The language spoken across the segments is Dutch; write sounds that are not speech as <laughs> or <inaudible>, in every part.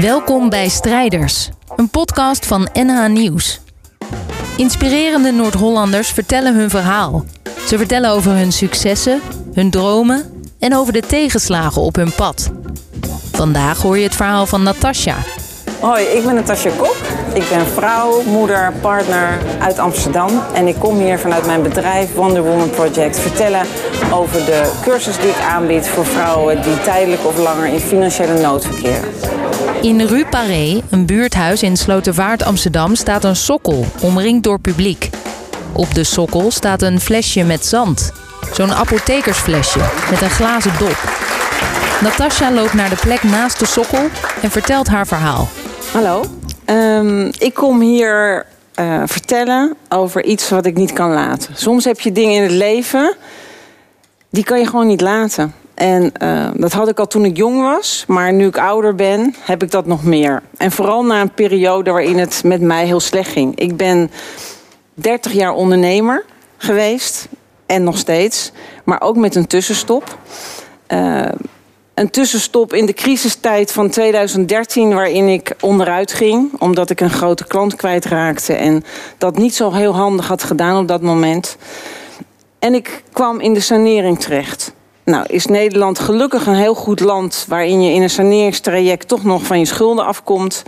Welkom bij Strijders, een podcast van NH Nieuws. Inspirerende Noord-Hollanders vertellen hun verhaal. Ze vertellen over hun successen, hun dromen en over de tegenslagen op hun pad. Vandaag hoor je het verhaal van Natasja. Hoi, ik ben Natasja Kok. Ik ben vrouw, moeder, partner uit Amsterdam. En ik kom hier vanuit mijn bedrijf Wonder Woman Project vertellen over de cursus die ik aanbied voor vrouwen die tijdelijk of langer in financiële nood verkeren. In Rue Paré, een buurthuis in Slotervaart, Amsterdam, staat een sokkel, omringd door publiek. Op de sokkel staat een flesje met zand. Zo'n apothekersflesje met een glazen dop. Natasja loopt naar de plek naast de sokkel en vertelt haar verhaal. Hallo, Ehm, ik kom hier uh, vertellen over iets wat ik niet kan laten. Soms heb je dingen in het leven, die kan je gewoon niet laten. En uh, dat had ik al toen ik jong was, maar nu ik ouder ben, heb ik dat nog meer. En vooral na een periode waarin het met mij heel slecht ging. Ik ben 30 jaar ondernemer geweest en nog steeds, maar ook met een tussenstop. Uh, een tussenstop in de crisistijd van 2013, waarin ik onderuit ging, omdat ik een grote klant kwijtraakte en dat niet zo heel handig had gedaan op dat moment. En ik kwam in de sanering terecht. Nou, is Nederland gelukkig een heel goed land waarin je in een saneringstraject toch nog van je schulden afkomt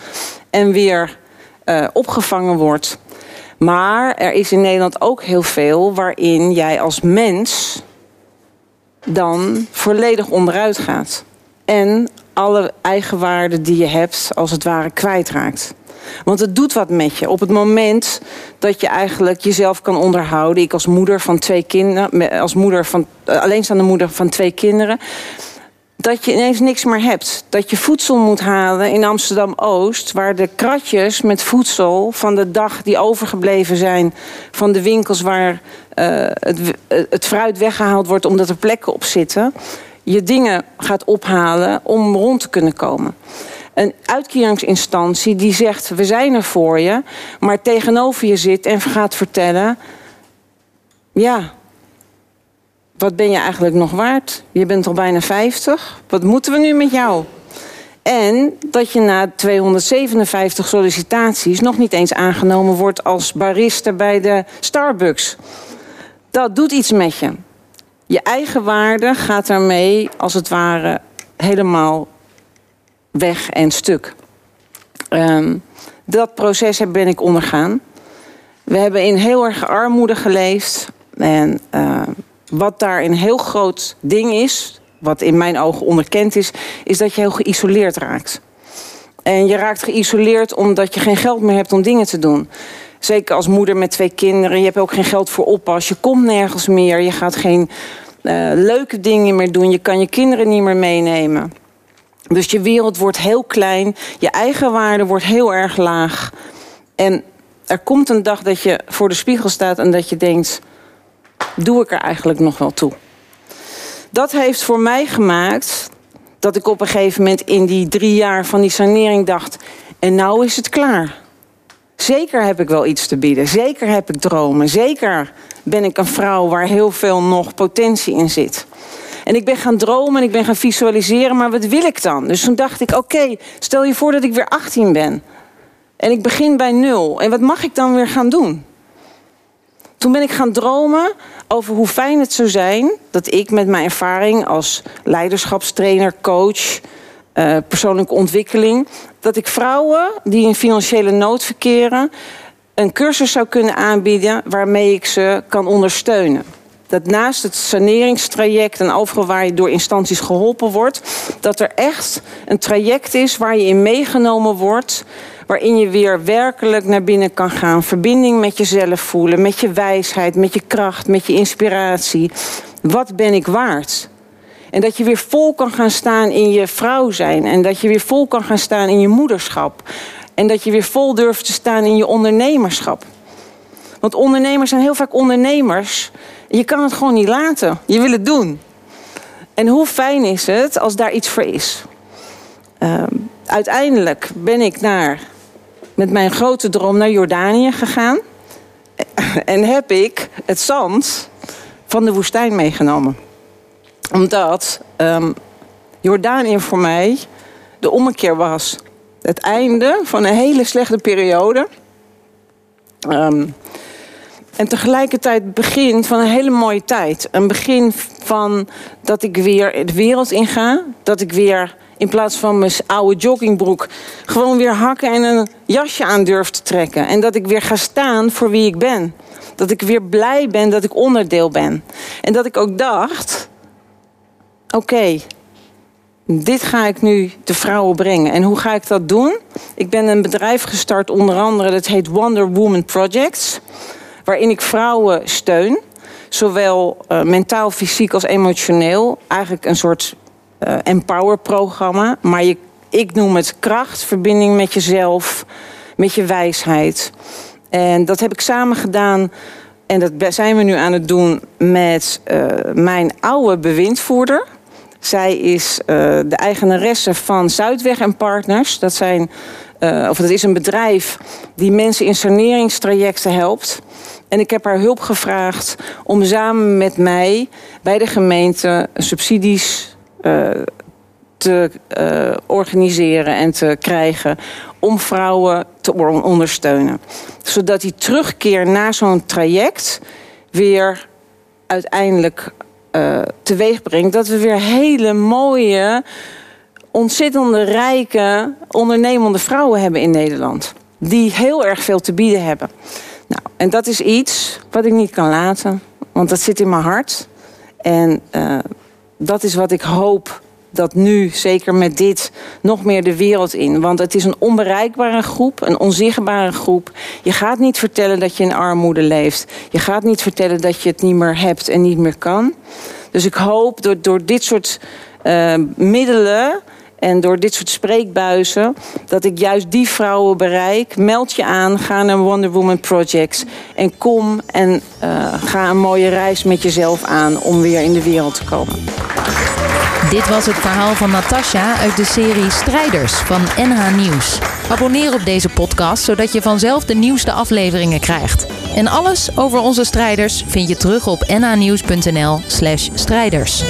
en weer uh, opgevangen wordt. Maar er is in Nederland ook heel veel waarin jij als mens dan volledig onderuit gaat. En alle eigenwaarden die je hebt, als het ware, kwijtraakt. Want het doet wat met je. Op het moment dat je eigenlijk jezelf kan onderhouden. Ik als moeder van twee kinderen, als moeder van, eh, alleenstaande moeder van twee kinderen. Dat je ineens niks meer hebt. Dat je voedsel moet halen in Amsterdam Oost, waar de kratjes met voedsel van de dag die overgebleven zijn van de winkels waar uh, het, het fruit weggehaald wordt omdat er plekken op zitten, je dingen gaat ophalen om rond te kunnen komen. Een uitkeringsinstantie die zegt: we zijn er voor je, maar tegenover je zit en gaat vertellen: ja, wat ben je eigenlijk nog waard? Je bent al bijna 50. Wat moeten we nu met jou? En dat je na 257 sollicitaties nog niet eens aangenomen wordt als barista bij de Starbucks. Dat doet iets met je. Je eigen waarde gaat daarmee, als het ware, helemaal weg en stuk. Um, dat proces ben ik ondergaan. We hebben in heel erg armoede geleefd. En uh, wat daar een heel groot ding is, wat in mijn ogen onderkend is, is dat je heel geïsoleerd raakt. En je raakt geïsoleerd omdat je geen geld meer hebt om dingen te doen. Zeker als moeder met twee kinderen. Je hebt ook geen geld voor oppas. Je komt nergens meer. Je gaat geen uh, leuke dingen meer doen. Je kan je kinderen niet meer meenemen. Dus je wereld wordt heel klein. Je eigen waarde wordt heel erg laag. En er komt een dag dat je voor de spiegel staat en dat je denkt: doe ik er eigenlijk nog wel toe? Dat heeft voor mij gemaakt dat ik op een gegeven moment in die drie jaar van die sanering dacht: en nou is het klaar. Zeker heb ik wel iets te bieden. Zeker heb ik dromen. Zeker ben ik een vrouw waar heel veel nog potentie in zit. En ik ben gaan dromen en ik ben gaan visualiseren, maar wat wil ik dan? Dus toen dacht ik, oké, stel je voor dat ik weer 18 ben. En ik begin bij nul. En wat mag ik dan weer gaan doen? Toen ben ik gaan dromen over hoe fijn het zou zijn dat ik met mijn ervaring als leiderschapstrainer, coach, uh, persoonlijke ontwikkeling, dat ik vrouwen die in financiële nood verkeren een cursus zou kunnen aanbieden waarmee ik ze kan ondersteunen. Dat naast het saneringstraject en overal waar je door instanties geholpen wordt, dat er echt een traject is waar je in meegenomen wordt, waarin je weer werkelijk naar binnen kan gaan, verbinding met jezelf voelen, met je wijsheid, met je kracht, met je inspiratie. Wat ben ik waard? En dat je weer vol kan gaan staan in je vrouw zijn. En dat je weer vol kan gaan staan in je moederschap. En dat je weer vol durft te staan in je ondernemerschap. Want ondernemers zijn heel vaak ondernemers. Je kan het gewoon niet laten. Je wil het doen. En hoe fijn is het als daar iets voor is? Uh, uiteindelijk ben ik naar, met mijn grote droom naar Jordanië gegaan. <laughs> En heb ik het zand van de woestijn meegenomen omdat um, Jordanië voor mij de ommekeer was het einde van een hele slechte periode. Ehm, en tegelijkertijd begin van een hele mooie tijd. Een begin van dat ik weer de wereld inga. Dat ik weer in plaats van mijn oude joggingbroek gewoon weer hakken en een jasje aan durf te trekken. En dat ik weer ga staan voor wie ik ben. Dat ik weer blij ben dat ik onderdeel ben. En dat ik ook dacht: oké, dit ga ik nu de vrouwen brengen. En hoe ga ik dat doen? Ik ben een bedrijf gestart, onder andere, dat heet Wonder Woman Projects. Waarin ik vrouwen steun. Zowel uh, mentaal, fysiek als emotioneel. Eigenlijk een soort uh, empower-programma. Maar ik noem het kracht, verbinding met jezelf, met je wijsheid. En dat heb ik samen gedaan. En dat zijn we nu aan het doen met uh, mijn oude bewindvoerder. Zij is de eigenaresse van Zuidweg en Partners. Dat, zijn, uh, of dat is een bedrijf die mensen in saneringstrajecten helpt. En ik heb haar hulp gevraagd om samen met mij bij de gemeente subsidies uh, te uh, organiseren en te krijgen om vrouwen te ondersteunen. Zodat die terugkeer na zo'n traject weer uiteindelijk uh, teweeg brengt dat we weer hele mooie, ontzettende rijke, ondernemende vrouwen hebben in Nederland. Die heel erg veel te bieden hebben. Nou, en dat is iets wat ik niet kan laten, want dat zit in mijn hart. En uh, dat is wat ik hoop dat nu, zeker met dit, nog meer de wereld in. Want het is een onbereikbare groep, een onzichtbare groep. Je gaat niet vertellen dat je in armoede leeft. Je gaat niet vertellen dat je het niet meer hebt en niet meer kan. Dus ik hoop door, door dit soort uh, middelen en door dit soort spreekbuizen, dat ik juist die vrouwen bereik. Meld je aan, ga naar Wonder Woman Projects en kom en uh, ga een mooie reis met jezelf aan om weer in de wereld te komen. Dit was het verhaal van Natasha uit de serie Strijders van NH Nieuws. Abonneer op deze podcast zodat je vanzelf de nieuwste afleveringen krijgt. En alles over onze strijders vind je terug op nhnieuws.nl/strijders.